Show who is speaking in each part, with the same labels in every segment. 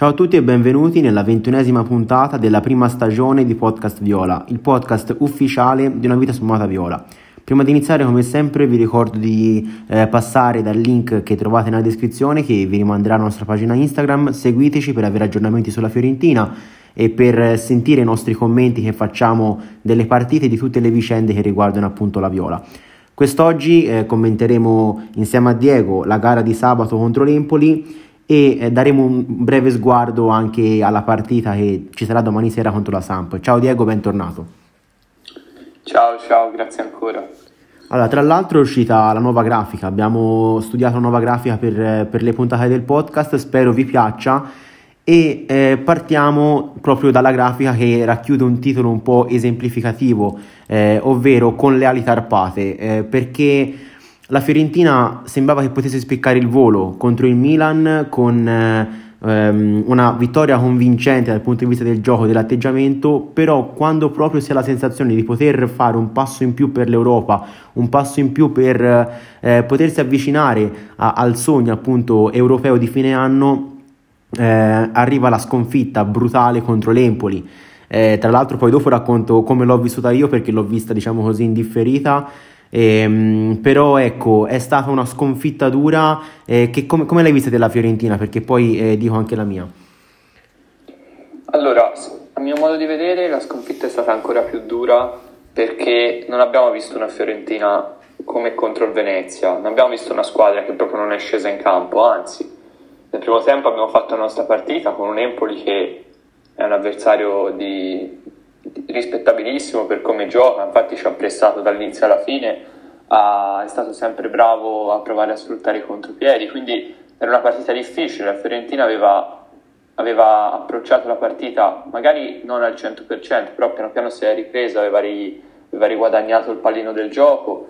Speaker 1: Ciao a tutti e benvenuti nella ventunesima puntata della prima stagione di Podcast Viola, il podcast ufficiale di una vita sfumata viola. Prima di iniziare, come sempre, vi ricordo di eh, passare dal link che trovate nella descrizione che vi rimanderà alla nostra pagina Instagram. Seguiteci per avere aggiornamenti sulla Fiorentina e per sentire i nostri commenti che facciamo delle partite e di tutte le vicende che riguardano appunto la Viola. Quest'oggi eh, commenteremo insieme a Diego la gara di sabato contro l'Empoli e eh, daremo un breve sguardo anche alla partita che ci sarà domani sera contro la Samp. Ciao Diego, bentornato.
Speaker 2: Ciao, ciao, grazie ancora.
Speaker 1: Allora, tra l'altro è uscita la nuova grafica, abbiamo studiato la nuova grafica per, per le puntate del podcast, spero vi piaccia e eh, partiamo proprio dalla grafica che racchiude un titolo un po' esemplificativo, eh, ovvero con le ali tarpate, eh, perché la Fiorentina sembrava che potesse spiccare il volo contro il Milan con ehm, una vittoria convincente dal punto di vista del gioco e dell'atteggiamento, però quando proprio si ha la sensazione di poter fare un passo in più per l'Europa, un passo in più per eh, potersi avvicinare a, al sogno appunto europeo di fine anno, eh, arriva la sconfitta brutale contro l'Empoli. Eh, tra l'altro poi dopo racconto come l'ho vissuta io perché l'ho vista diciamo così indifferita Ehm, però ecco, è stata una sconfitta dura. Eh, che come, come, l'hai vista della Fiorentina? Perché poi eh, dico anche la mia.
Speaker 2: Allora, a mio modo di vedere, la sconfitta è stata ancora più dura perché non abbiamo visto una Fiorentina come contro il Venezia, non abbiamo visto una squadra che proprio non è scesa in campo, anzi, nel primo tempo abbiamo fatto la nostra partita con un Empoli che è un avversario di, rispettabilissimo per come gioca, infatti ci ha pressato dall'inizio alla fine, ha, è stato sempre bravo a provare a sfruttare i contropiedi, quindi era una partita difficile, la Fiorentina aveva, aveva approcciato la partita magari non al 100%, però piano piano si è ripresa, aveva, ri, aveva riguadagnato il pallino del gioco.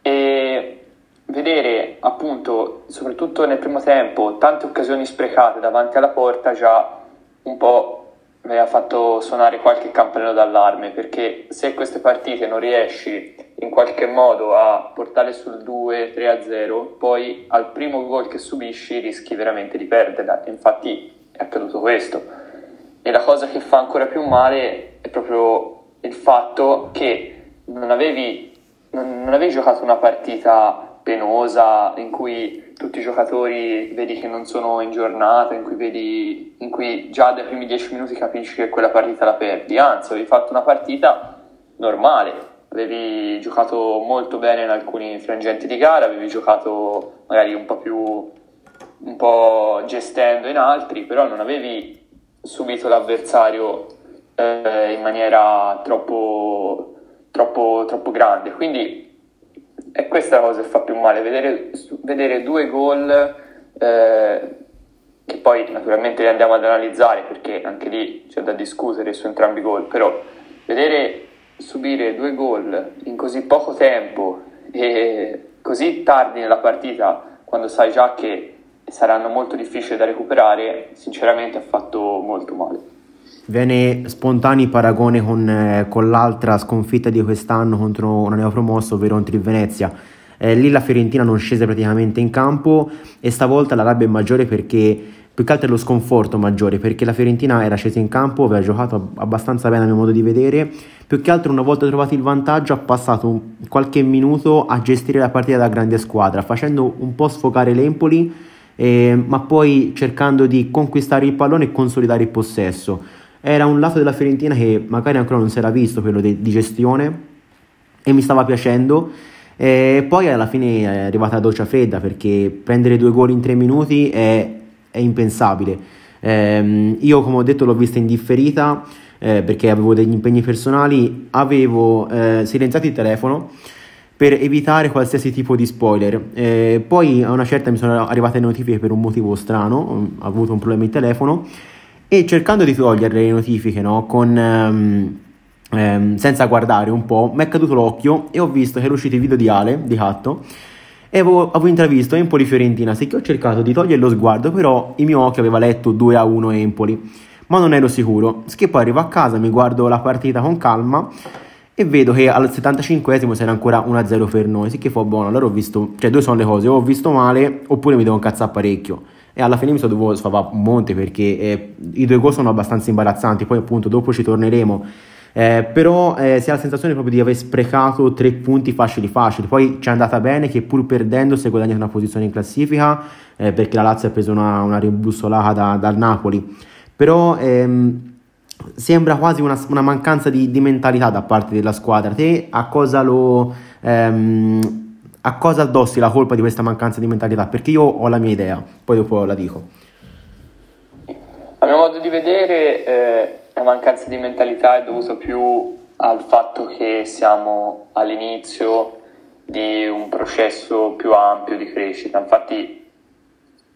Speaker 2: E vedere appunto, soprattutto nel primo tempo, tante occasioni sprecate davanti alla porta già un po' mi ha fatto suonare qualche campanello d'allarme perché se queste partite non riesci in qualche modo a portare sul 2-3-0, poi al primo gol che subisci rischi veramente di perderla. Infatti è accaduto questo. E la cosa che fa ancora più male è proprio il fatto che non avevi, non, non avevi giocato una partita penosa in cui tutti i giocatori vedi che non sono in giornata, in cui, vedi, in cui già dai primi dieci minuti capisci che quella partita la perdi, anzi avevi fatto una partita normale, avevi giocato molto bene in alcuni frangenti di gara, avevi giocato magari un po' più un po' gestendo in altri, però non avevi subito l'avversario eh, in maniera troppo, troppo, troppo grande. Quindi è questa la cosa che fa più male, vedere, vedere due gol eh, che poi naturalmente li andiamo ad analizzare perché anche lì c'è da discutere su entrambi i gol, però vedere subire due gol in così poco tempo e così tardi nella partita quando sai già che saranno molto difficili da recuperare, sinceramente ha fatto molto male.
Speaker 1: Viene spontaneo paragone con, eh, con, l'altra sconfitta di quest'anno contro una neopromossa, ovvero contro il Venezia. Eh, lì la Fiorentina non scese praticamente in campo e stavolta la rabbia è maggiore perché più che altro è lo sconforto maggiore perché la Fiorentina era scesa in campo, aveva giocato abbastanza bene a mio modo di vedere, più che altro una volta trovato il vantaggio ha passato qualche minuto a gestire la partita da grande squadra, facendo un po' sfocare l'Empoli, eh, ma poi cercando di conquistare il pallone e consolidare il possesso era un lato della Fiorentina che magari ancora non si era visto, quello de- di gestione, e mi stava piacendo. E poi alla fine è arrivata la doccia fredda perché prendere due gol in tre minuti è, è impensabile. Eh, io, come ho detto, l'ho vista indifferita eh, perché avevo degli impegni personali, avevo eh, silenziato il telefono per evitare qualsiasi tipo di spoiler. Eh, poi a una certa mi sono arrivate notifiche per un motivo strano, ho avuto un problema in telefono e cercando di togliere le notifiche no, con, um, um, senza guardare un po', mi è caduto l'occhio e ho visto che era uscito il video di Ale, di Catto, e avevo, avevo intravisto Empoli Fiorentina, sì che ho cercato di togliere lo sguardo, però il mio occhio aveva letto 2 a 1 Empoli, ma non ero sicuro. Che poi arrivo a casa, mi guardo la partita con calma e vedo che al 75esimo c'era ancora 1-0 per noi, sì che buono. Allora ho visto, cioè due sono le cose, o ho visto male oppure mi devo incazzare parecchio. E alla fine mi sono dovuto sfavare un monte perché eh, i due gol sono abbastanza imbarazzanti, poi appunto dopo ci torneremo. Eh, però eh, si ha la sensazione proprio di aver sprecato tre punti facili facili, poi ci è andata bene che pur perdendo si è guadagnato una posizione in classifica eh, perché la Lazio ha preso una, una rimbussolata da, dal Napoli, però ehm, sembra quasi una, una mancanza di, di, mentalità da parte della squadra. Te a cosa lo... Ehm, a cosa addossi la colpa di questa mancanza di mentalità? Perché io ho la mia idea, poi dopo la dico.
Speaker 2: A mio modo di vedere eh, la mancanza di mentalità è dovuta più al fatto che siamo all'inizio di un processo più ampio di crescita. Infatti,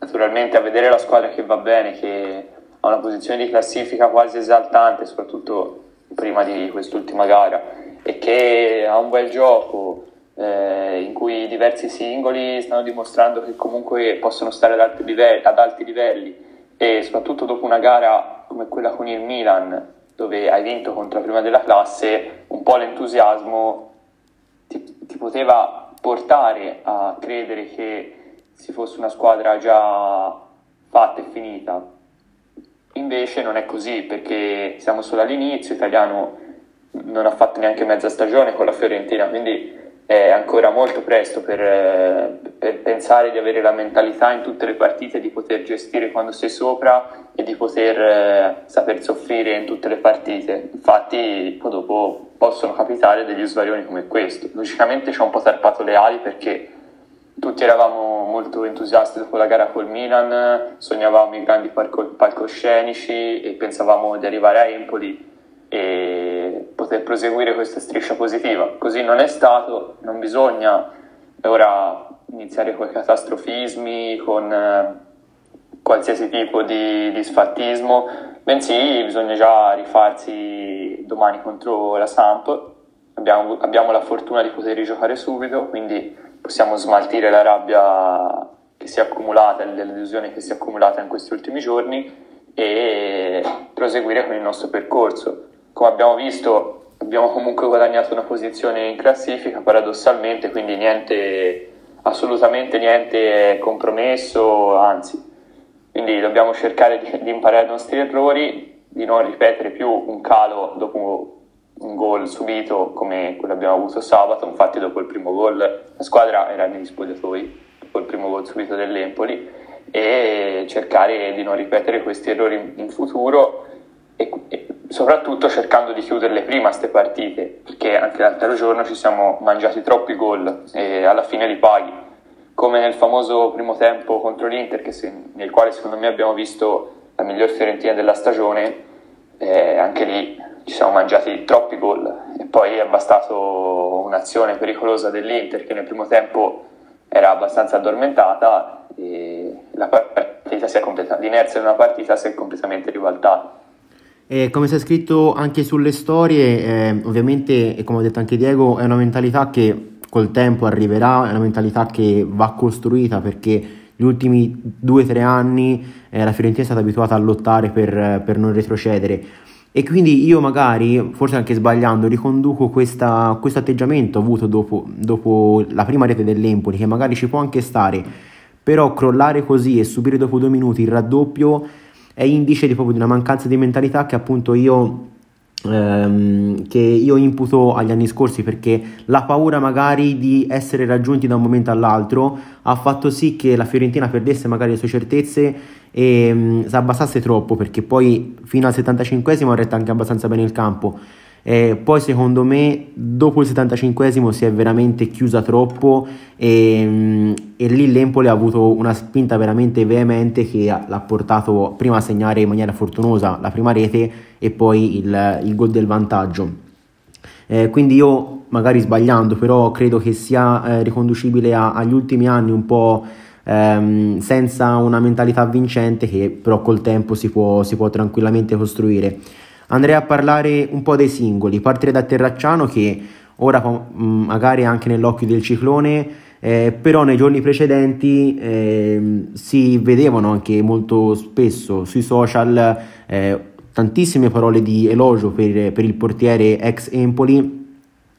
Speaker 2: naturalmente a vedere la squadra che va bene, che ha una posizione di classifica quasi esaltante, soprattutto prima di quest'ultima gara, e che ha un bel gioco, eh, in cui diversi singoli stanno dimostrando che comunque possono stare ad alti, livelli, ad alti livelli. E soprattutto dopo una gara come quella con il Milan dove hai vinto contro la prima della classe un po' l'entusiasmo ti, ti poteva portare a credere che si fosse una squadra già fatta e finita. Invece non è così perché siamo solo all'inizio Italiano non ha fatto neanche mezza stagione con la Fiorentina quindi è ancora molto presto per, eh, per, pensare di avere la mentalità in tutte le partite di poter gestire quando sei sopra e di poter eh, saper soffrire in tutte le partite. Infatti, poi dopo possono capitare degli svarioni come questo. Logicamente ci ha un po' tarpato le ali perché tutti eravamo molto entusiasti dopo la gara col Milan, sognavamo i grandi palco- palcoscenici e pensavamo di arrivare a Empoli e poter proseguire questa striscia positiva. Così non è stato, non bisogna ora iniziare con i catastrofismi, con eh, qualsiasi tipo di, di sfattismo, bensì bisogna già rifarsi domani contro la Samp. Abbiamo, abbiamo la fortuna di poter rigiocare subito, quindi possiamo smaltire la rabbia che si è accumulata, le delusioni che si è accumulata in questi ultimi giorni e proseguire con il nostro percorso come abbiamo visto abbiamo comunque guadagnato una posizione in classifica paradossalmente, quindi niente, assolutamente niente compromesso, anzi, quindi dobbiamo cercare di, di imparare i nostri errori, di non ripetere più un calo dopo un gol subito come quello che abbiamo avuto sabato, infatti dopo il primo gol la squadra era negli spogliatoi, dopo il primo gol subito dell'Empoli e cercare di non ripetere questi errori in futuro e, e soprattutto cercando di chiuderle prima queste partite, perché anche l'altro giorno ci siamo mangiati troppi gol e alla fine li paghi, come nel famoso primo tempo contro l'Inter, se, nel quale secondo me abbiamo visto la miglior Fiorentina della stagione, eh, anche lì ci siamo mangiati troppi gol e poi è bastato un'azione pericolosa dell'Inter che nel primo tempo era abbastanza addormentata e la partita si è completata, l'inerzia di una partita si è completamente ribaltata.
Speaker 1: E come si è scritto anche sulle storie, eh, ovviamente, e come ha detto anche Diego, è una mentalità che col tempo arriverà, è una mentalità che va costruita perché gli ultimi due o tre anni eh, la Fiorentina è stata abituata a lottare per, per, non retrocedere. E quindi io magari, forse anche sbagliando, riconduco questo atteggiamento avuto dopo, dopo la prima rete dell'Empoli, che magari ci può anche stare, però crollare così e subire dopo due minuti il raddoppio è indice di, proprio di una mancanza di mentalità che appunto io ehm, che io imputo agli anni scorsi perché la paura magari di essere raggiunti da un momento all'altro ha fatto sì che la Fiorentina perdesse magari le sue certezze e um, si abbassasse troppo perché poi fino al 75esimo ha retto anche abbastanza bene il campo eh, poi secondo me dopo il 75esimo si è veramente chiusa troppo e, mm, e, lì l'Empoli ha avuto una spinta veramente veemente che l'ha portato prima a segnare in maniera fortunosa la prima rete e poi il, il gol del vantaggio. Eh, quindi io magari sbagliando però credo che sia eh, riconducibile a, agli ultimi anni un po' ehm, senza una mentalità vincente che però col tempo si può, si può tranquillamente costruire. Andrei a parlare un po' dei singoli, partire da Terracciano che ora mm, magari anche nell'occhio del ciclone, eh, però nei giorni precedenti eh, si vedevano anche molto spesso sui social eh, tantissime parole di elogio per, per il portiere ex Empoli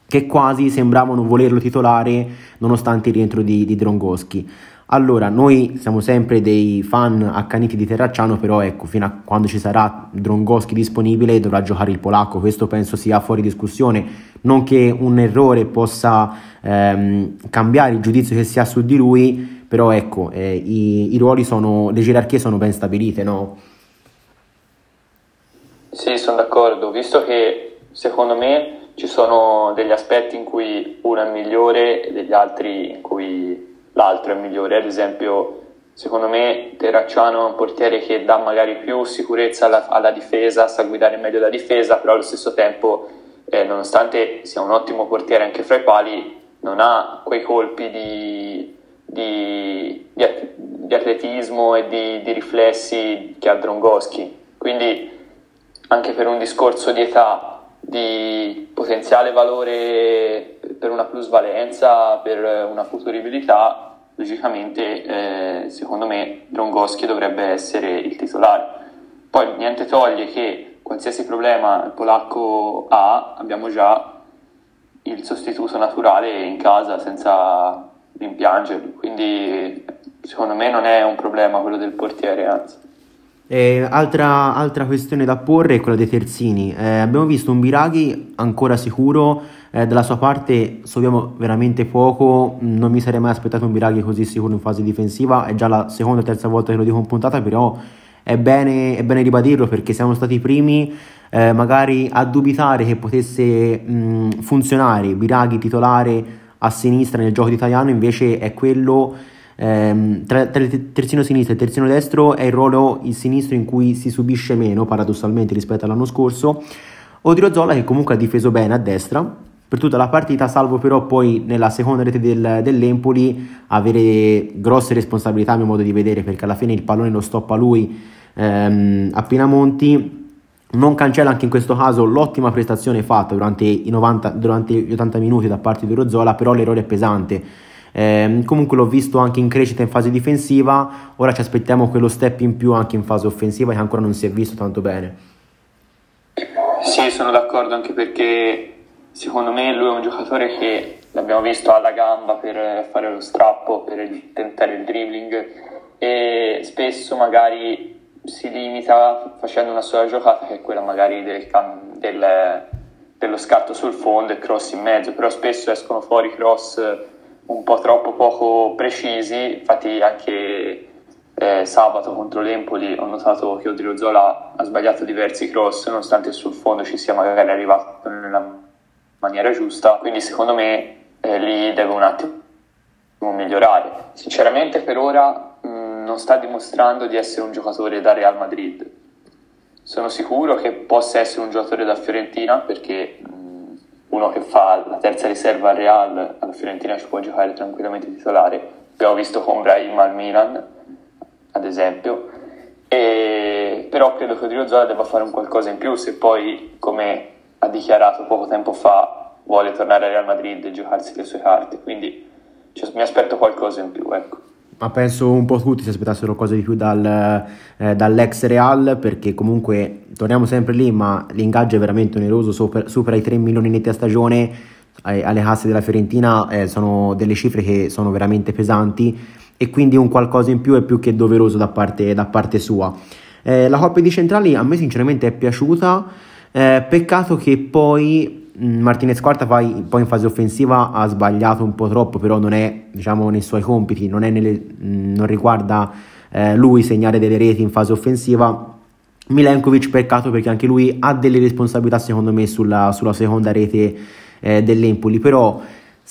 Speaker 1: che quasi sembravano volerlo titolare nonostante il rientro di, di Drongoschi. Allora, noi siamo sempre dei fan accaniti di Terracciano, però ecco, fino a quando ci sarà Drongoschi disponibile dovrà giocare il polacco, questo penso sia fuori discussione, non che un errore possa ehm, cambiare il giudizio che si ha su di lui, però ecco, eh, i, i, ruoli sono, le gerarchie sono ben stabilite, no?
Speaker 2: Sì, sono d'accordo, visto che secondo me ci sono degli aspetti in cui uno è migliore e degli altri in cui l'altro è migliore. Ad esempio, secondo me Terracciano è un portiere che dà magari più sicurezza alla, alla difesa, sa guidare meglio la difesa, però allo stesso tempo, eh, nonostante sia un ottimo portiere anche fra i pali, non ha quei colpi di, di, di, atletismo e di, di, riflessi che ha Drongoschi. Quindi anche per un discorso di età, di potenziale valore per una plusvalenza, per una futuribilità, logicamente eh, secondo me Drongoschi dovrebbe essere il titolare. Poi niente toglie che qualsiasi problema il polacco ha, abbiamo già il sostituto naturale in casa senza rimpiangerlo, quindi secondo me non è un problema quello del portiere, anzi.
Speaker 1: Eh, altra, altra, questione da porre è quella dei terzini. Eh, abbiamo visto un Biraghi ancora sicuro, eh, dalla sua parte sappiamo veramente poco, non mi sarei mai aspettato un Biraghi così sicuro in fase difensiva, è già la seconda o terza volta che lo dico in puntata, però è bene, è bene ribadirlo perché siamo stati i primi eh, magari a dubitare che potesse mh, funzionare Biraghi titolare a sinistra nel gioco italiano, invece è quello ehm, tra, tra, il terzino sinistro e il terzino destro è il ruolo il sinistro in cui si subisce meno paradossalmente rispetto all'anno scorso. Odriozola che comunque ha difeso bene a destra per tutta la partita, salvo però poi nella seconda rete del, dell'Empoli avere grosse responsabilità a mio modo di vedere perché alla fine il pallone lo stoppa lui ehm, a Pinamonti non cancella anche in questo caso l'ottima prestazione fatta durante, 90, durante gli 80 minuti da parte di Rozzola, però l'errore è pesante. Eh, comunque l'ho visto anche in crescita in fase difensiva, ora ci aspettiamo quello step in più anche in fase offensiva che ancora non si è visto tanto bene.
Speaker 2: Sì, sono d'accordo anche perché secondo me lui è un giocatore che l'abbiamo visto alla gamba per fare lo strappo, per tentare il dribbling e spesso magari si limita facendo una sola giocata che è quella magari del, del, dello scatto sul fondo e cross in mezzo, però spesso escono fuori cross un po' troppo poco precisi, infatti anche eh, sabato contro l'Empoli ho notato che Odriozola ha sbagliato diversi cross nonostante sul fondo ci sia magari arrivato nella maniera giusta, quindi secondo me eh, lì deve un attimo migliorare. Sinceramente per ora mh, mm, non sta dimostrando di essere un giocatore da Real Madrid. Sono sicuro che possa essere un giocatore da Fiorentina perché mh, mm, uno che fa la terza riserva al Real, alla Fiorentina ci può giocare tranquillamente titolare. Abbiamo visto con Brahim al Milan, ad esempio, e... però credo che Odriozola debba fare un qualcosa in più se poi, come ha dichiarato poco tempo fa, vuole tornare al Real Madrid e giocarsi le sue carte, quindi cioè, mi aspetto qualcosa in più, ecco.
Speaker 1: Ma penso un po' tutti si aspettassero cose di più dal, eh, dall'ex Real perché comunque torniamo sempre lì ma l'ingaggio è veramente oneroso, super, supera i 3 milioni netti a stagione eh, alle casse della Fiorentina eh, sono delle cifre che sono veramente pesanti e quindi un qualcosa in più è più che doveroso da parte, da parte sua. Eh, la coppia di centrali a me sinceramente è piaciuta, eh, peccato che poi Martinez Quarta poi, poi, in fase offensiva ha sbagliato un po' troppo, però non è diciamo, nei suoi compiti, non, nelle, mm, non riguarda eh, lui segnare delle reti in fase offensiva. Milenkovic peccato perché anche lui ha delle responsabilità secondo me sulla, sulla seconda rete eh, dell'Empoli, però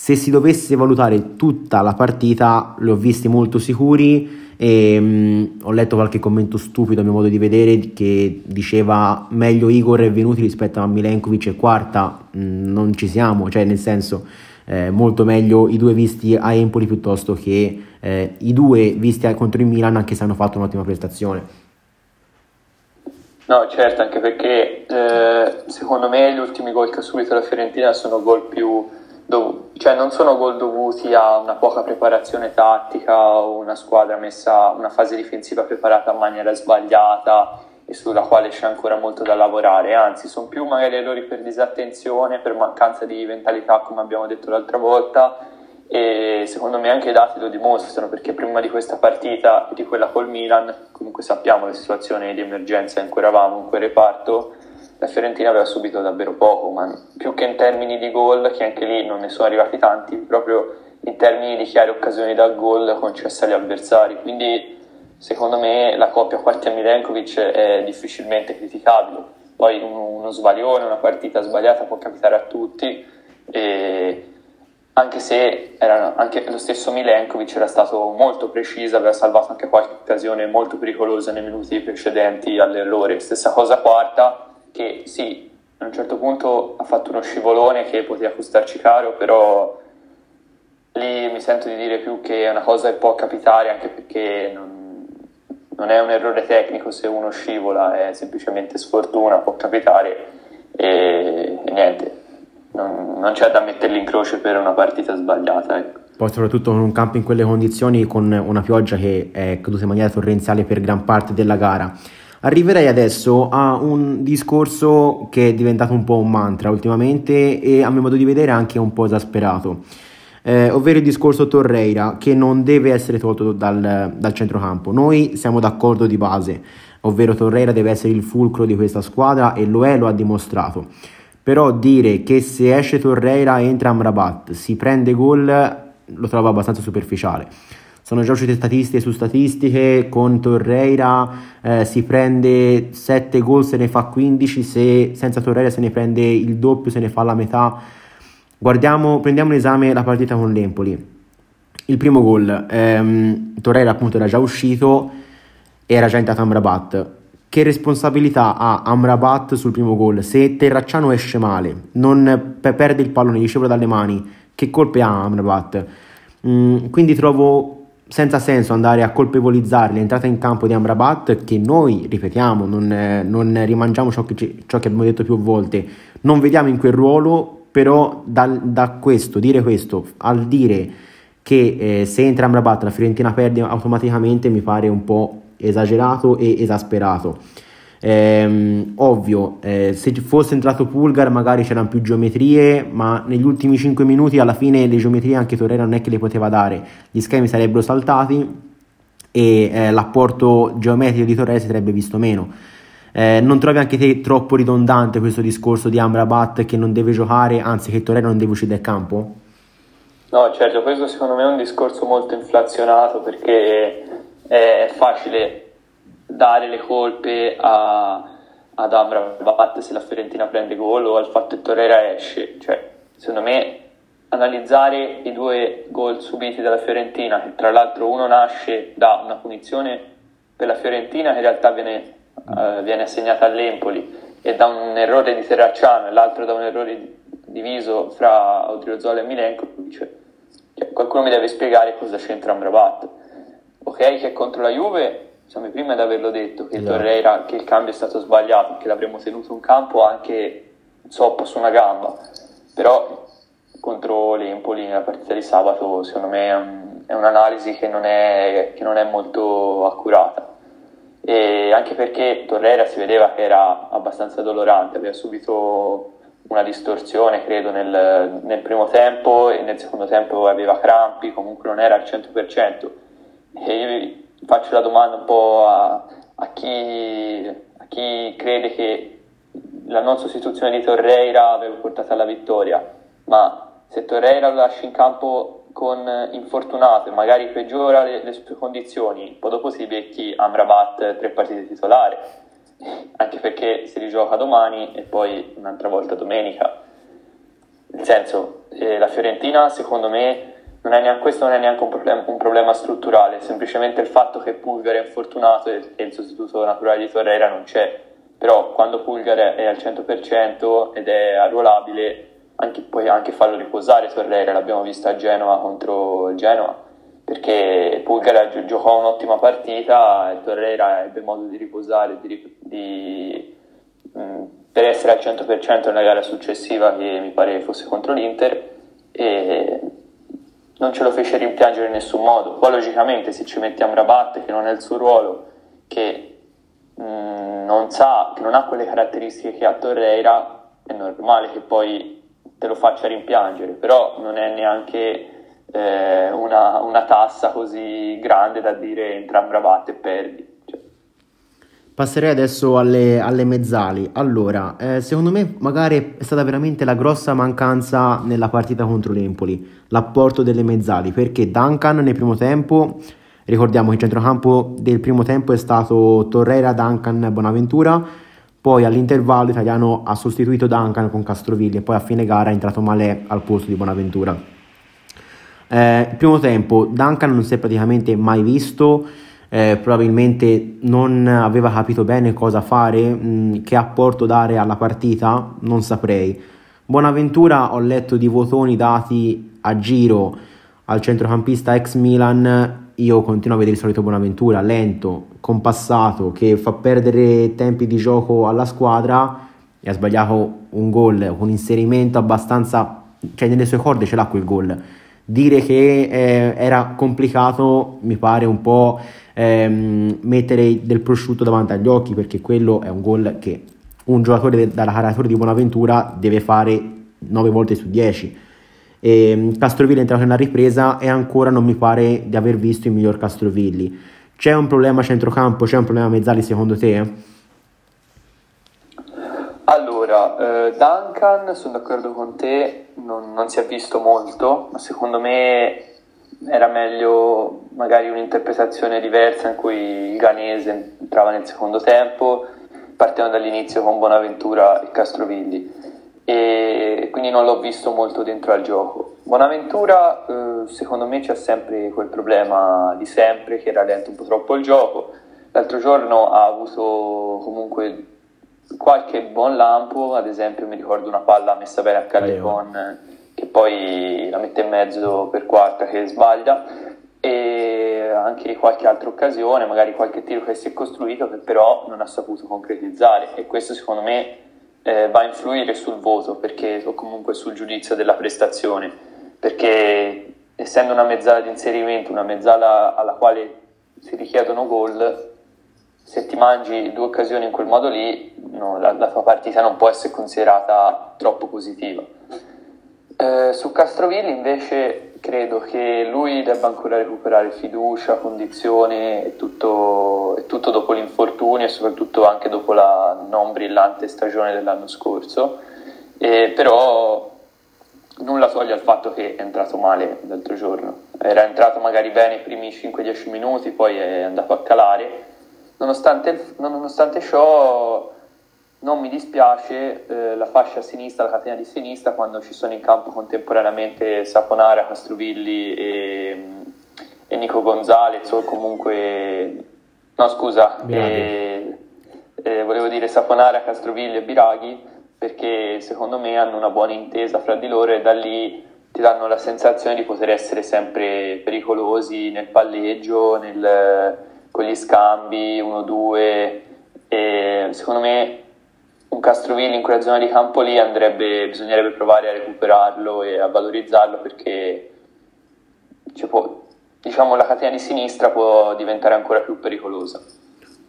Speaker 1: se si dovesse valutare tutta la partita li ho visti molto sicuri e mm, ho letto qualche commento stupido a mio modo di vedere che diceva meglio Igor è venuti rispetto a Milenkovic e Quarta mm, non ci siamo. Cioè nel senso eh, molto meglio i due visti a Empoli piuttosto che eh, i due visti contro il Milan anche se hanno fatto un'ottima prestazione.
Speaker 2: No, certo, anche perché eh, secondo me gli ultimi gol che ha subito la Fiorentina sono gol più dov- cioè non sono gol dovuti a una poca preparazione tattica o una squadra messa, una fase difensiva preparata in maniera sbagliata e sulla quale c'è ancora molto da lavorare, anzi sono più magari errori per disattenzione, per mancanza di mentalità come abbiamo detto l'altra volta e secondo me anche i dati lo dimostrano perché prima di questa partita e di quella col Milan, comunque sappiamo la situazione di emergenza in cui eravamo in quel reparto, la Fiorentina aveva subito davvero poco, ma più che in termini di gol, che anche lì non ne sono arrivati tanti, proprio in termini di chiare occasioni da gol concesse agli avversari. Quindi secondo me la coppia Quartia-Milenkovic è difficilmente criticabile. Poi uno sbaglione, una partita sbagliata può capitare a tutti, anche se era, anche lo stesso Milenkovic era stato molto preciso, aveva salvato anche qualche occasione molto pericolosa nei minuti precedenti all'errore. Stessa cosa quarta, che sì, a un certo punto ha fatto uno scivolone che poteva costarci caro, però lì mi sento di dire più che è una cosa che può capitare anche perché non, non è un errore tecnico se uno scivola, è semplicemente sfortuna, può capitare e, e niente, non, non, c'è da metterli in croce per una partita sbagliata. Ecco.
Speaker 1: Poi soprattutto con un campo in quelle condizioni, con una pioggia che è caduta in maniera torrenziale per gran parte della gara. Arriverei adesso a un discorso che è diventato un po' un mantra ultimamente e a mio modo di vedere anche un po' esasperato, eh, ovvero il discorso Torreira che non deve essere tolto dal, dal centrocampo. Noi siamo d'accordo di base, ovvero Torreira deve essere il fulcro di questa squadra e lo è, lo ha dimostrato. Però dire che se esce Torreira entra Amrabat, si prende gol, lo trovo abbastanza superficiale sono già uscite statistiche su statistiche, con Torreira eh, si prende 7 gol, se ne fa 15, se senza Torreira se ne prende il doppio, se ne fa la metà. Guardiamo, prendiamo in esame la partita con l'Empoli. Il primo gol, ehm, Torreira appunto era già uscito, era già entrato Amrabat. Che responsabilità ha Amrabat sul primo gol? Se Terracciano esce male, non perde il pallone, riceve dalle mani, che colpe ha Amrabat? Mm, quindi trovo senza senso andare a colpevolizzare l'entrata in campo di Amrabat che noi, ripetiamo, non, eh, non rimangiamo ciò che, ciò che, abbiamo detto più volte, non vediamo in quel ruolo, però da, da questo, dire questo, al dire che eh, se entra Amrabat la Fiorentina perde automaticamente mi pare un po' esagerato e esasperato. Eh, ovvio, eh, se fosse entrato Pulgar magari c'erano più geometrie, ma negli ultimi 5 minuti alla fine le geometrie anche Torreira non è che le poteva dare, gli schemi sarebbero saltati e eh, l'apporto geometrico di Torreira si sarebbe visto meno. Eh, non trovi anche te troppo ridondante questo discorso di Amrabat che non deve giocare, anzi che Torreira non deve uscire dal campo?
Speaker 2: No, certo, questo secondo me è un discorso molto inflazionato perché è facile dare le colpe a, ad Amrabat se la Fiorentina prende gol o al fatto che Torreira esce. Cioè, secondo me analizzare i due gol subiti dalla Fiorentina, che tra l'altro uno nasce da una punizione per la Fiorentina che in realtà viene, uh, viene assegnata all'Empoli e da un errore di Terracciano e l'altro da un errore diviso fra Odriozola e Milenkovic, cioè, qualcuno mi deve spiegare cosa c'entra Amrabat. Ok che contro la Juve siamo i primi ad averlo detto che, esatto. Torreira, che il cambio è stato sbagliato, che l'avremmo tenuto in campo anche zoppo su una gamba, però contro l'Empoli nella partita di sabato secondo me è, un, è un'analisi che non è, che non è molto accurata. E anche perché Torreira si vedeva che era abbastanza dolorante, aveva subito una distorsione credo nel, nel, primo tempo e nel secondo tempo aveva crampi, comunque non era al 100% e faccio la domanda un po' a, a, chi, a chi crede che la non sostituzione di Torreira aveva portato alla vittoria, ma se Torreira lo lascia in campo con infortunato e magari peggiora le, le sue condizioni, poi dopo si becchi Amrabat tre partite titolari, anche perché si rigioca domani e poi un'altra volta domenica. Nel senso, eh, la Fiorentina secondo me non è neanche, questo non è neanche un problema, un problema strutturale, semplicemente il fatto che Pulgar è infortunato e, il sostituto naturale di Torreira non c'è. Però quando Pulgar è al 100% ed è arruolabile, anche, puoi anche farlo riposare Torreira, l'abbiamo visto a Genova contro il Genoa, perché Pulgar giocò un'ottima partita e Torreira ebbe modo di riposare di, di, mh, per essere al 100% nella gara successiva che mi pare fosse contro l'Inter e non ce lo fece rimpiangere in nessun modo. Poi logicamente se ci mettiamo Rabat che non è il suo ruolo, che mh, mm, non sa, che non ha quelle caratteristiche che ha Torreira, è normale che poi te lo faccia rimpiangere, però non è neanche eh, una, una, tassa così grande da dire entra bravato e perdi.
Speaker 1: Passerei adesso alle, alle mezzali. Allora, eh, secondo me magari è stata veramente la grossa mancanza nella partita contro l'Empoli, l'apporto delle mezzali, perché Duncan nel primo tempo, ricordiamo che il centrocampo del primo tempo è stato Torreira, Duncan, Bonaventura, poi all'intervallo l'italiano ha sostituito Duncan con Castrovilli e poi a fine gara è entrato male al posto di Bonaventura. Eh, primo tempo Duncan non si è praticamente mai visto, eh, probabilmente non aveva capito bene cosa fare, mh, mm, che apporto dare alla partita, non saprei. Buonaventura ho letto di votoni dati a giro al centrocampista ex Milan, io continuo a vedere il solito Buonaventura, lento, compassato, che fa perdere tempi di gioco alla squadra e ha sbagliato un gol, un inserimento abbastanza, cioè nelle sue corde ce l'ha quel gol. Dire che eh, era complicato mi pare un po' ehm, mettere del prosciutto davanti agli occhi perché quello è un gol che un giocatore dalla caratura di Buonaventura deve fare 9 volte su 10. E Castrovilli è entrato nella ripresa e ancora non mi pare di aver visto il miglior Castrovilli. C'è un problema centrocampo, c'è un problema mezzali secondo te?
Speaker 2: Allora, eh, Duncan, sono d'accordo con te, non, non si è visto molto, ma secondo me era meglio magari un'interpretazione diversa in cui il Ganese entrava nel secondo tempo, partendo dall'inizio con Bonaventura e Castrovilli e quindi non l'ho visto molto dentro al gioco. Bonaventura eh, secondo me c'è sempre quel problema di sempre che rallenta un po' troppo il gioco. L'altro giorno ha avuto comunque qualche buon lampo, ad esempio mi ricordo una palla messa bene a Callecon che poi la mette in mezzo per quarta che sbaglia. E anche qualche altra occasione, magari qualche tiro che si è costruito che però non ha saputo concretizzare. E questo secondo me eh, va a influire sul voto perché, o comunque sul giudizio della prestazione. Perché essendo una mezzala di inserimento, una mezzala alla quale si richiedono gol, se ti mangi due occasioni in quel modo lì, no, la, la tua partita non può essere considerata troppo positiva. Eh, su Castrovilli invece credo che lui debba ancora recuperare fiducia, condizione e tutto, e tutto dopo l'infortunio e soprattutto anche dopo la non brillante stagione dell'anno scorso. Eh, però nulla toglie al fatto che è entrato male l'altro giorno. Era entrato magari bene i primi 5-10 minuti, poi è andato a calare. Nonostante, nonostante ciò non mi dispiace eh, la fascia a sinistra, la catena di sinistra, quando ci sono in campo contemporaneamente Saponara, Castrovilli e, e Nico Gonzalez o comunque... No scusa, eh, eh, volevo dire Saponara, Castrovilli e Biraghi perché secondo me hanno una buona intesa fra di loro e da lì ti danno la sensazione di poter essere sempre pericolosi nel palleggio, nel, con gli scambi 1-2 e secondo me un Castrovilli in quella zona di campo lì andrebbe, bisognerebbe provare a recuperarlo e a valorizzarlo perché può, diciamo, la catena di sinistra può diventare ancora più pericolosa.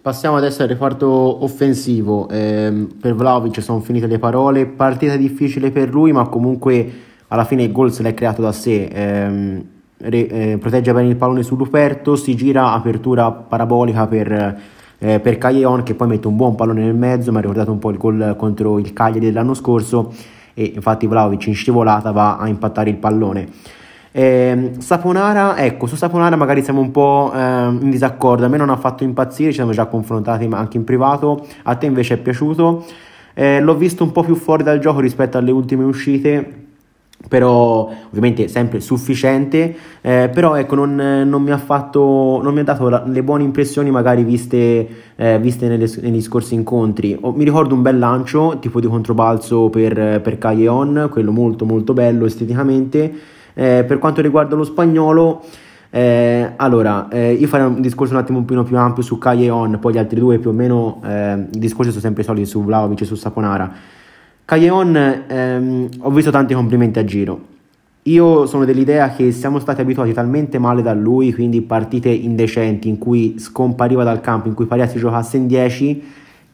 Speaker 1: Passiamo adesso al reparto offensivo. Eh, per Vlaovic sono finite le parole. Partita difficile per lui, ma comunque alla fine il gol se l'è creato da sé. Eh, re, eh, protegge bene il pallone su Luperto, si gira, apertura parabolica per eh, per Caglion che poi mette un buon pallone nel mezzo, mi ha ricordato un po' il gol contro il Cagliari dell'anno scorso e infatti Vlaovic in scivolata va a impattare il pallone. Eh, Saponara, ecco, su Saponara magari siamo un po' eh, in disaccordo, a me non ha fatto impazzire, ci siamo già confrontati anche in privato, a te invece è piaciuto. Eh, l'ho visto un po' più fuori dal gioco rispetto alle ultime uscite, però ovviamente sempre sufficiente, eh, però ecco non, non, mi ha fatto, non mi ha dato la, le buone impressioni magari viste, eh, viste nelle, negli scorsi incontri. Oh, mi ricordo un bel lancio tipo di controbalzo per, per Calleon, quello molto molto bello esteticamente. Eh, per quanto riguarda lo spagnolo, eh, allora, eh, io farei un discorso un attimo un po' più ampio su Calleon, poi gli altri due più o meno eh, i discorsi sono sempre soliti su Vlaovic e su Saponara. Calleon, ehm, ho visto tanti complimenti a giro. Io sono dell'idea che siamo stati abituati talmente male da lui, quindi partite indecenti in cui scompariva dal campo, in cui Pariasi giocasse in 10,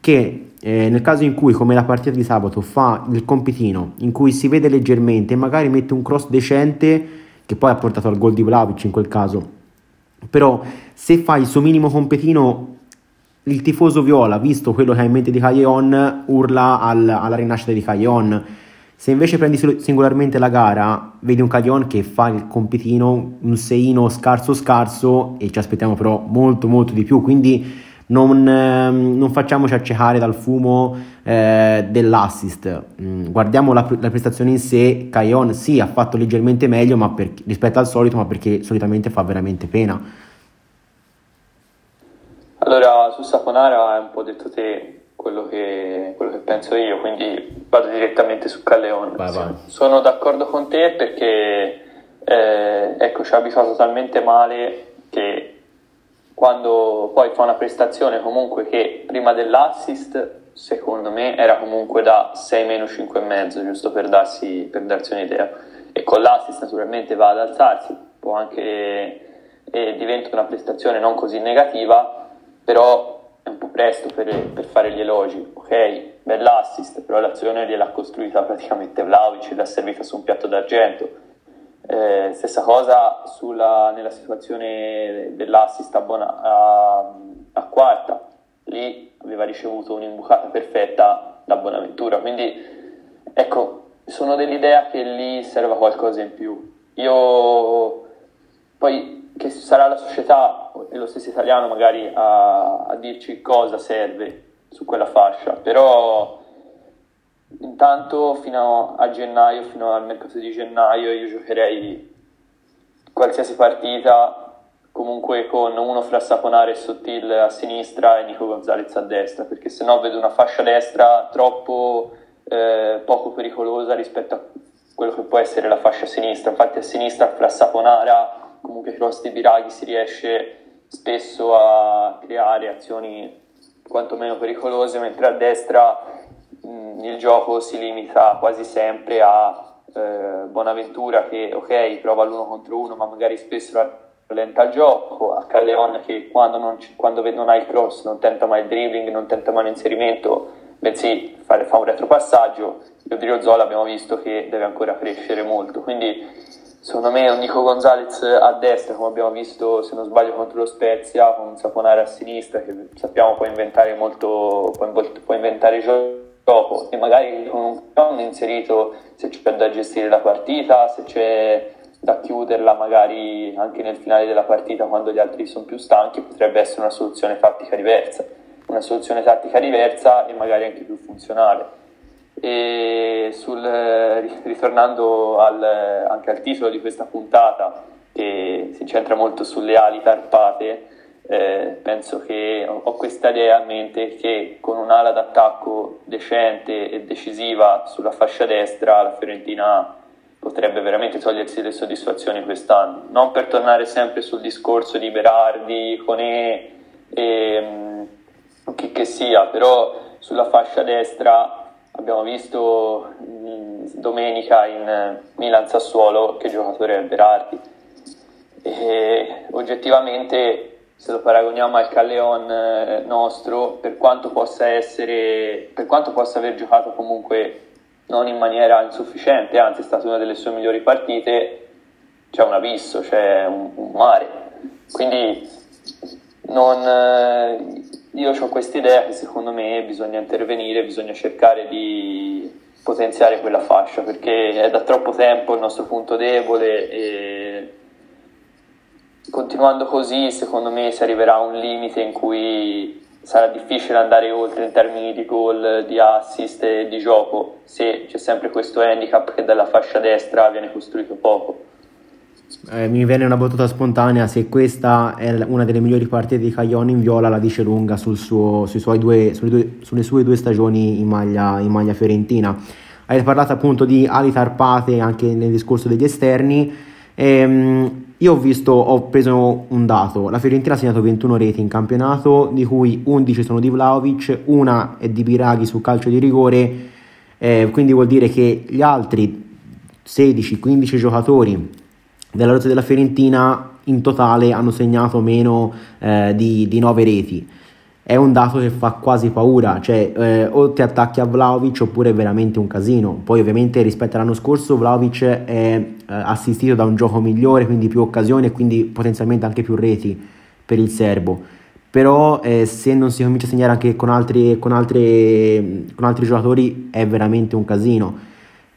Speaker 1: che eh, nel caso in cui, come la partita di sabato, fa il compitino, in cui si vede leggermente e magari mette un cross decente, che poi ha portato al gol di Vlaovic in quel caso. Però se fai il suo minimo competino, il tifoso viola, visto quello che ha in mente di Calleon, urla al, alla rinascita di Calleon. Se invece prendi singolarmente la gara, vedi un Caglion che fa il compitino, un seino scarso scarso e ci aspettiamo però molto molto di più, quindi non, eh, non facciaci accecare dal fumo eh, dell'assist. Mm, guardiamo la, la, prestazione in sé, Caglion sì ha fatto leggermente meglio per, rispetto al solito, ma perché solitamente fa veramente pena.
Speaker 2: Allora, su Saponara hai un po' detto te quello che, quello che penso io, quindi vado direttamente su Calleone. Vai, vai. Sono d'accordo con te perché eh, ecco, ci ha abituato talmente male che quando poi fa una prestazione comunque che prima dell'assist secondo me era comunque da 6 meno 5,5 giusto per darsi, per darsi un'idea e con l'assist naturalmente va ad alzarsi può anche e diventa una prestazione non così negativa però è un po' presto per, per fare gli elogi ok? Bell'assist però l'azione gliel'ha costruita praticamente Vlaovic l'ha servita su un piatto d'argento. Eh, stessa cosa sulla, nella situazione dell'assist a, Bona, a, a, quarta, lì aveva ricevuto un'imbucata perfetta da Bonaventura, quindi ecco, sono dell'idea che lì serva qualcosa in più. Io poi che sarà la società e lo stesso italiano magari a, a dirci cosa serve su quella fascia, però Intanto fino a gennaio, fino al mercato di gennaio, io giocherei qualsiasi partita comunque con uno fra Saponare e Sottil a sinistra e Nico Gonzalez a destra, perché se no vedo una fascia destra troppo eh, poco pericolosa rispetto a quello che può essere la fascia sinistra. Infatti a sinistra fra Saponara, comunque cross di Biraghi si riesce spesso a creare azioni quantomeno pericolose, mentre a destra il gioco si limita quasi sempre a eh, Bonaventura che ok prova l'uno contro uno ma magari spesso rallenta il gioco, a Calleon che quando non, quando non ha il cross non tenta mai il dribbling, non tenta mai l'inserimento, bensì fa, fa un retropassaggio, Rodrigo Zola abbiamo visto che deve ancora crescere molto, quindi secondo me un Nico Gonzalez a destra come abbiamo visto se non sbaglio contro lo Spezia, con un Saponare a sinistra che sappiamo può inventare molto, può, può inventare giochi dopo e magari con un piano inserito se c'è da gestire la partita, se c'è da chiuderla magari anche nel finale della partita quando gli altri sono più stanchi, potrebbe essere una soluzione tattica diversa, una soluzione tattica diversa e magari anche più funzionale. E sul, ritornando al, anche al titolo di questa puntata, che si centra molto sulle ali tarpate, eh, penso che ho, questa idea a mente che con un'ala d'attacco decente e decisiva sulla fascia destra la Fiorentina potrebbe veramente togliersi le soddisfazioni quest'anno. Non per tornare sempre sul discorso di Berardi, Conè e um, chi che sia, però sulla fascia destra abbiamo visto domenica in Milan-Sassuolo che giocatore è Berardi. E oggettivamente se lo paragoniamo al Calleon eh, nostro, per quanto possa essere, per quanto possa aver giocato comunque non in maniera insufficiente, anzi è stata una delle sue migliori partite, c'è un abisso, c'è un, un mare. Quindi non, eh, io ho questa idea che secondo me bisogna intervenire, bisogna cercare di potenziare quella fascia perché è da troppo tempo il nostro punto debole e continuando così, secondo me si arriverà a un limite in cui sarà difficile andare oltre in termini di gol, di assist e di gioco, se c'è sempre questo handicap che dalla fascia destra viene costruito poco.
Speaker 1: Eh, mi viene una battuta spontanea, se questa è una delle migliori partite di Caglione in viola la dice lunga sul suo, due, sulle, due, sulle, sue due stagioni in maglia, in maglia fiorentina. Hai parlato appunto di ali tarpate anche nel discorso degli esterni. Ehm, io ho visto, ho preso un dato, la Fiorentina ha segnato 21 reti in campionato, di cui 11 sono di Vlaovic, una è di Biraghi su calcio di rigore, eh, quindi vuol dire che gli altri 16-15 giocatori della rosa della Fiorentina in totale hanno segnato meno eh, di, di 9 reti. è un dato che fa quasi paura, cioè eh, o ti attacchi a Vlaovic oppure è veramente un casino. Poi ovviamente rispetto all'anno scorso Vlaovic è eh, assistito da un gioco migliore, quindi più occasioni e quindi potenzialmente anche più reti per il serbo. Però eh, se non si comincia a segnare anche con altri, con, altri, con altri giocatori è veramente un casino.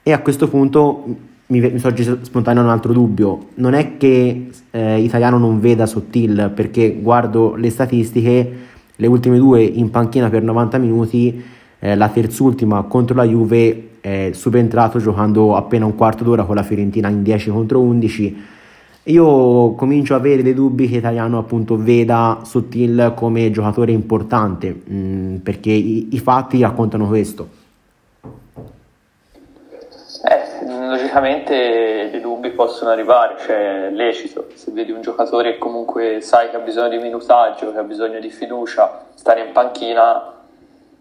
Speaker 1: E a questo punto mi, mi sorge spontaneo un altro dubbio. Non è che eh, Italiano non veda Sottil, perché guardo le statistiche le ultime due in panchina per 90 minuti, eh, la terzultima contro la Juve è subentrato giocando appena un quarto d'ora con la Fiorentina in 10 contro 11. Io comincio a avere dei dubbi che Italiano appunto veda Sottil come giocatore importante, mh, mm, perché i, i fatti raccontano questo.
Speaker 2: Eh, logicamente dei dubbi possono arrivare, cioè lecito, se vedi un giocatore che comunque sai che ha bisogno di minutaggio, che ha bisogno di fiducia, stare in panchina,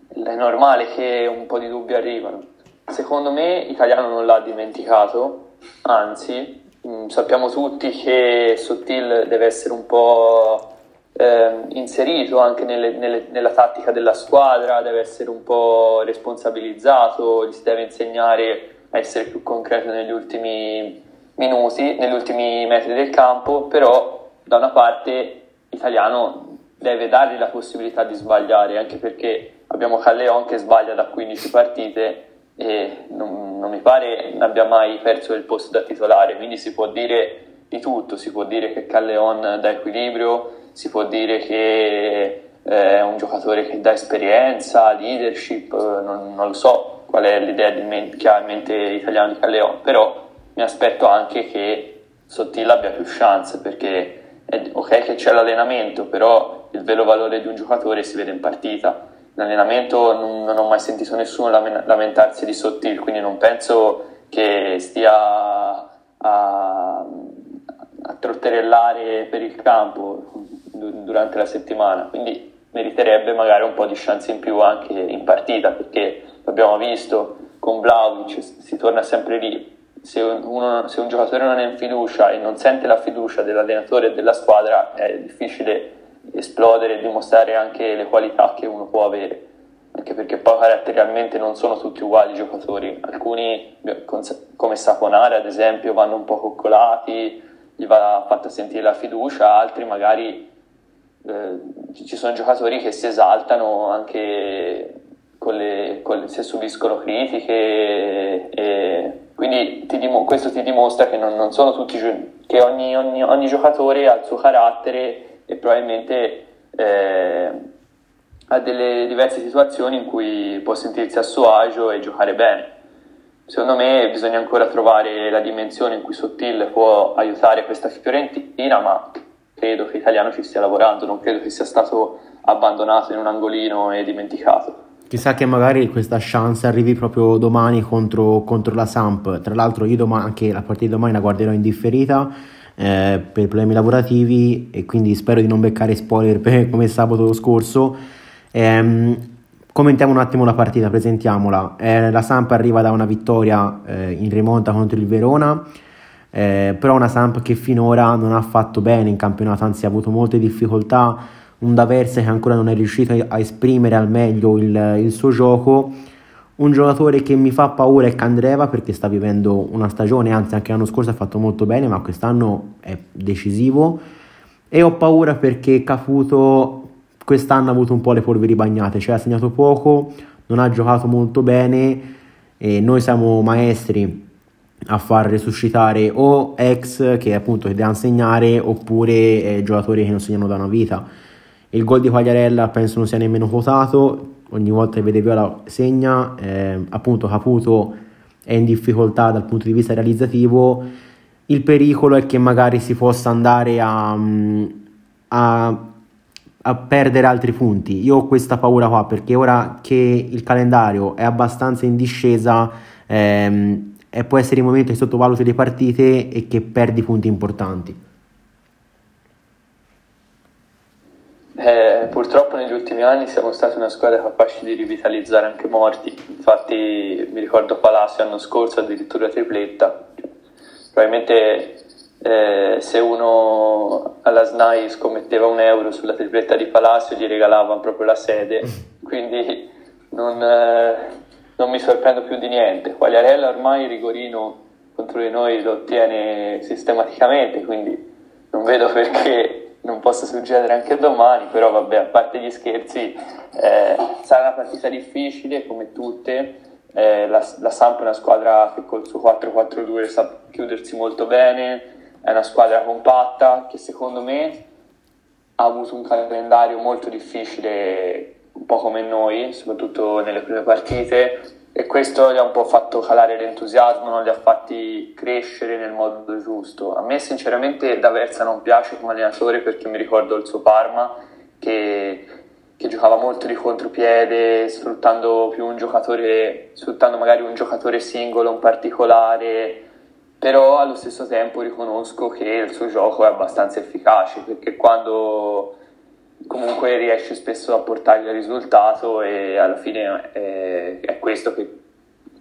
Speaker 2: è normale che un po' di dubbi arrivano. Secondo me Italiano non l'ha dimenticato, anzi mm, sappiamo tutti che Sottil deve essere un po' eh, inserito anche nelle, nelle, nella tattica della squadra, deve essere un po' responsabilizzato, gli si deve insegnare essere più concreto negli ultimi minuti, negli ultimi metri del campo, però da una parte l'italiano deve dargli la possibilità di sbagliare, anche perché abbiamo Calleon che sbaglia da 15 partite e non, non mi pare abbia mai perso il posto da titolare, quindi si può dire di tutto, si può dire che Calleon dà equilibrio, si può dire che eh, è un giocatore che dà esperienza, leadership, non, non lo so, qual è l'idea men- che ha in mente italiano di Calleon, però mi aspetto anche che Sottile abbia più chance perché è ok che c'è l'allenamento, però il vero valore di un giocatore si vede in partita. L'allenamento non, non ho mai sentito nessuno lamentarsi di Sottil, quindi non penso che stia a, a trotterellare per il campo durante la settimana, quindi meriterebbe magari un po' di chance in più anche in partita perché l'abbiamo visto con Vlaovic, si torna sempre lì. Se, uno, se un giocatore non è in fiducia e non sente la fiducia dell'allenatore e della squadra, è difficile esplodere e dimostrare anche le qualità che uno può avere. Anche perché poi caratterialmente non sono tutti uguali i giocatori. Alcuni, come Saponare ad esempio, vanno un po' coccolati, gli va fatta sentire la fiducia, altri magari eh, ci sono giocatori che si esaltano anche con le, se subiscono critiche e, quindi ti dim- questo ti dimostra che non, non sono tutti che ogni, ogni, ogni, giocatore ha il suo carattere e probabilmente eh, ha delle diverse situazioni in cui può sentirsi a suo agio e giocare bene. Secondo me bisogna ancora trovare la dimensione in cui Sottile può aiutare questa Fiorentina, ma credo che Italiano ci stia lavorando, non credo che sia stato abbandonato in un angolino e dimenticato.
Speaker 1: Chissà che magari questa chance arrivi proprio domani contro, contro la Samp. Tra l'altro, io domani, anche la partita di domani la guarderò in differita eh, per problemi lavorativi e quindi spero di non beccare spoiler per, come sabato scorso. Eh, commentiamo un attimo la partita, presentiamola. Eh, la Samp arriva da una vittoria eh, in rimonta contro il Verona. Eh, però una Samp che finora non ha fatto bene in campionato, anzi ha avuto molte difficoltà un D'Aversa che ancora non è riuscito a esprimere al meglio il, il, suo gioco. Un giocatore che mi fa paura è Candreva perché sta vivendo una stagione, anzi anche l'anno scorso ha fatto molto bene, ma quest'anno è decisivo. E ho paura perché Caputo quest'anno ha avuto un po' le polveri bagnate, cioè ha segnato poco, non ha giocato molto bene e noi siamo maestri a far resuscitare o ex che appunto che devono segnare oppure eh, giocatori che non segnano da una vita il gol di Quagliarella penso non sia nemmeno quotato, ogni volta che vede Viola segna, eh, appunto Caputo è in difficoltà dal punto di vista realizzativo, il pericolo è che magari si possa andare a, mm, a, a perdere altri punti. Io ho questa paura qua perché ora che il calendario è abbastanza in discesa ehm, può essere il momento che sottovaluti le partite e che perdi punti importanti.
Speaker 2: Eh, purtroppo negli ultimi anni siamo stati una squadra capace di rivitalizzare anche morti, infatti mi ricordo Palacio l'anno scorso addirittura tripletta, probabilmente eh, se uno alla SNAI scommetteva un euro sulla tripletta di Palacio gli regalavano proprio la sede, quindi non, eh, non mi sorprendo più di niente. Quagliarella ormai rigorino contro di noi lo ottiene sistematicamente, quindi non vedo perché non possa succedere anche domani, però vabbè, a parte gli scherzi, eh, sarà una partita difficile come tutte. Eh, la, la Samp è una squadra che col suo 4-4-2 sa chiudersi molto bene, è una squadra compatta che secondo me ha avuto un calendario molto difficile, un po' come noi, soprattutto nelle prime partite, e questo gli ha un po' fatto calare l'entusiasmo, non li ha fatti crescere nel modo giusto. A me sinceramente D'Aversa non piace come allenatore perché mi ricordo il suo Parma che, che giocava molto di contropiede, sfruttando sfruttando magari un giocatore singolo, un particolare, però allo stesso tempo riconosco che il suo gioco è abbastanza efficace perché quando comunque riesce spesso a portargli il risultato e alla fine è, è questo che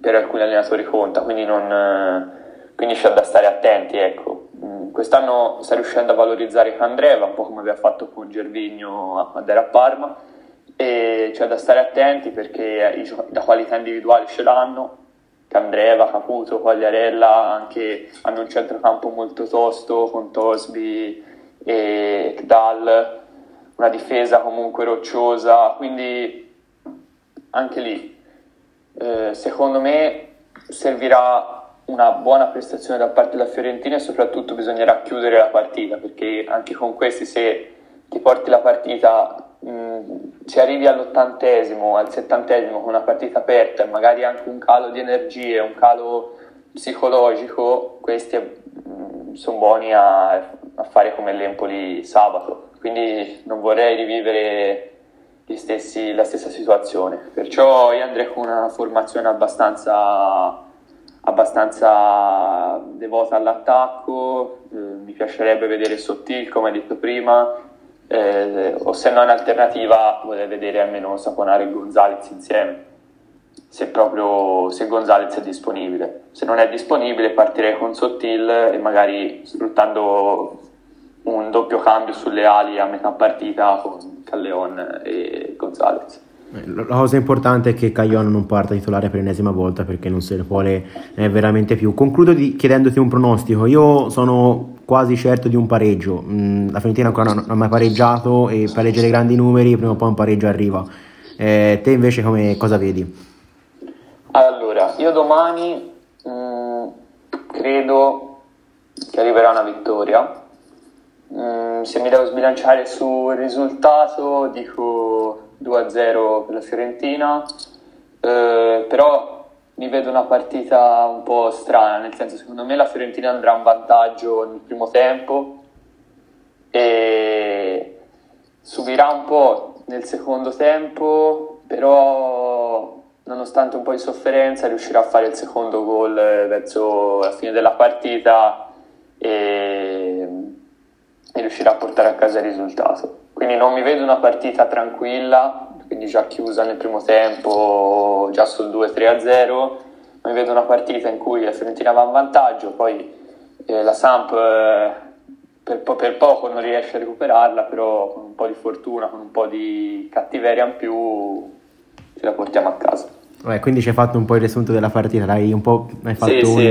Speaker 2: per alcuni allenatori conta, quindi, non, quindi c'è da stare attenti. Ecco. Mm, quest'anno sta riuscendo a valorizzare Candreva, un po' come aveva fatto con Gervigno quando era a Parma, e c'è da stare attenti perché la qualità individuali ce l'hanno, Candreva, Caputo, Quagliarella anche hanno un centrocampo molto tosto con Tosby e Kdal, una difesa comunque rocciosa, quindi anche lì eh, secondo me servirà una buona prestazione da parte della Fiorentina e soprattutto bisognerà chiudere la partita perché anche con questi se ti porti la partita se arrivi all'ottantesimo, al settantesimo con una partita aperta e magari anche un calo di energie, un calo psicologico, questi mh, sono buoni a, a, fare come l'Empoli sabato. Quindi non vorrei rivivere stessi, la stessa situazione. Perciò io andrei con una formazione abbastanza, abbastanza devota all'attacco. Eh, mi piacerebbe vedere Sottil, come detto prima, eh, o se no in alternativa vorrei vedere almeno Saponare e Gonzalez insieme se proprio se Gonzalez è disponibile se non è disponibile partirei con Sottil e magari sfruttando un doppio cambio sulle ali a metà partita con Calleon e Gonzalez
Speaker 1: la cosa importante è che Caglion non parta titolare per l'ennesima volta perché non se ne vuole eh, veramente più. Concludo di, chiedendoti un pronostico. Io sono quasi certo di un pareggio. Mm, la Fiorentina ancora non ha mai pareggiato e pareggia grandi numeri, prima o poi un pareggio arriva. Eh, te invece come, cosa vedi?
Speaker 2: Allora, io domani mh, mm, credo che arriverà una vittoria. Mm, se mi devo sbilanciare sul risultato dico 2-0 per la Fiorentina, eh, però mi vedo una partita un po' strana, nel senso secondo me la Fiorentina andrà in vantaggio nel primo tempo e subirà un po' nel secondo tempo, però nonostante un po' di sofferenza riuscirà a fare il secondo gol verso la fine della partita e, e riuscirà a portare a casa il risultato. Quindi non mi vedo una partita tranquilla, quindi già chiusa nel primo tempo, già sul 2-3-0, mi vedo una partita in cui la Fiorentina va in vantaggio, poi eh, la Samp eh, per, po- per, poco non riesce a recuperarla, però con un po' di fortuna, con un po' di cattiveria in più ce la portiamo a casa.
Speaker 1: Vabbè, quindi ci hai fatto un po' il riassunto della partita, po' hai fatto sì, un, sì.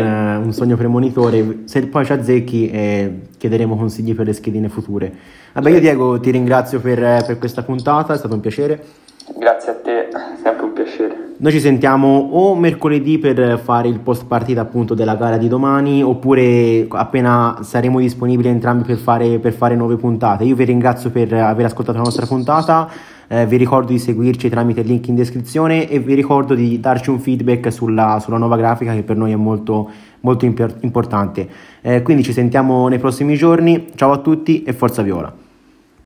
Speaker 1: Un, sogno premonitore. Se poi ci azzecchi, eh, chiederemo consigli per le schedine future. Vabbè, io Diego ti ringrazio per, per questa puntata, è stato un piacere.
Speaker 2: Grazie a te, sempre un piacere.
Speaker 1: Noi ci sentiamo o mercoledì per fare il post partita appunto della gara di domani oppure appena saremo disponibili entrambi per fare, per fare nuove puntate. Io vi ringrazio per aver ascoltato la nostra puntata eh, vi ricordo di seguirci tramite il link in descrizione e vi ricordo di darci un feedback sulla, sulla nuova grafica che per noi è molto, molto importante. Eh, quindi ci sentiamo nei prossimi giorni. Ciao a tutti e forza Viola!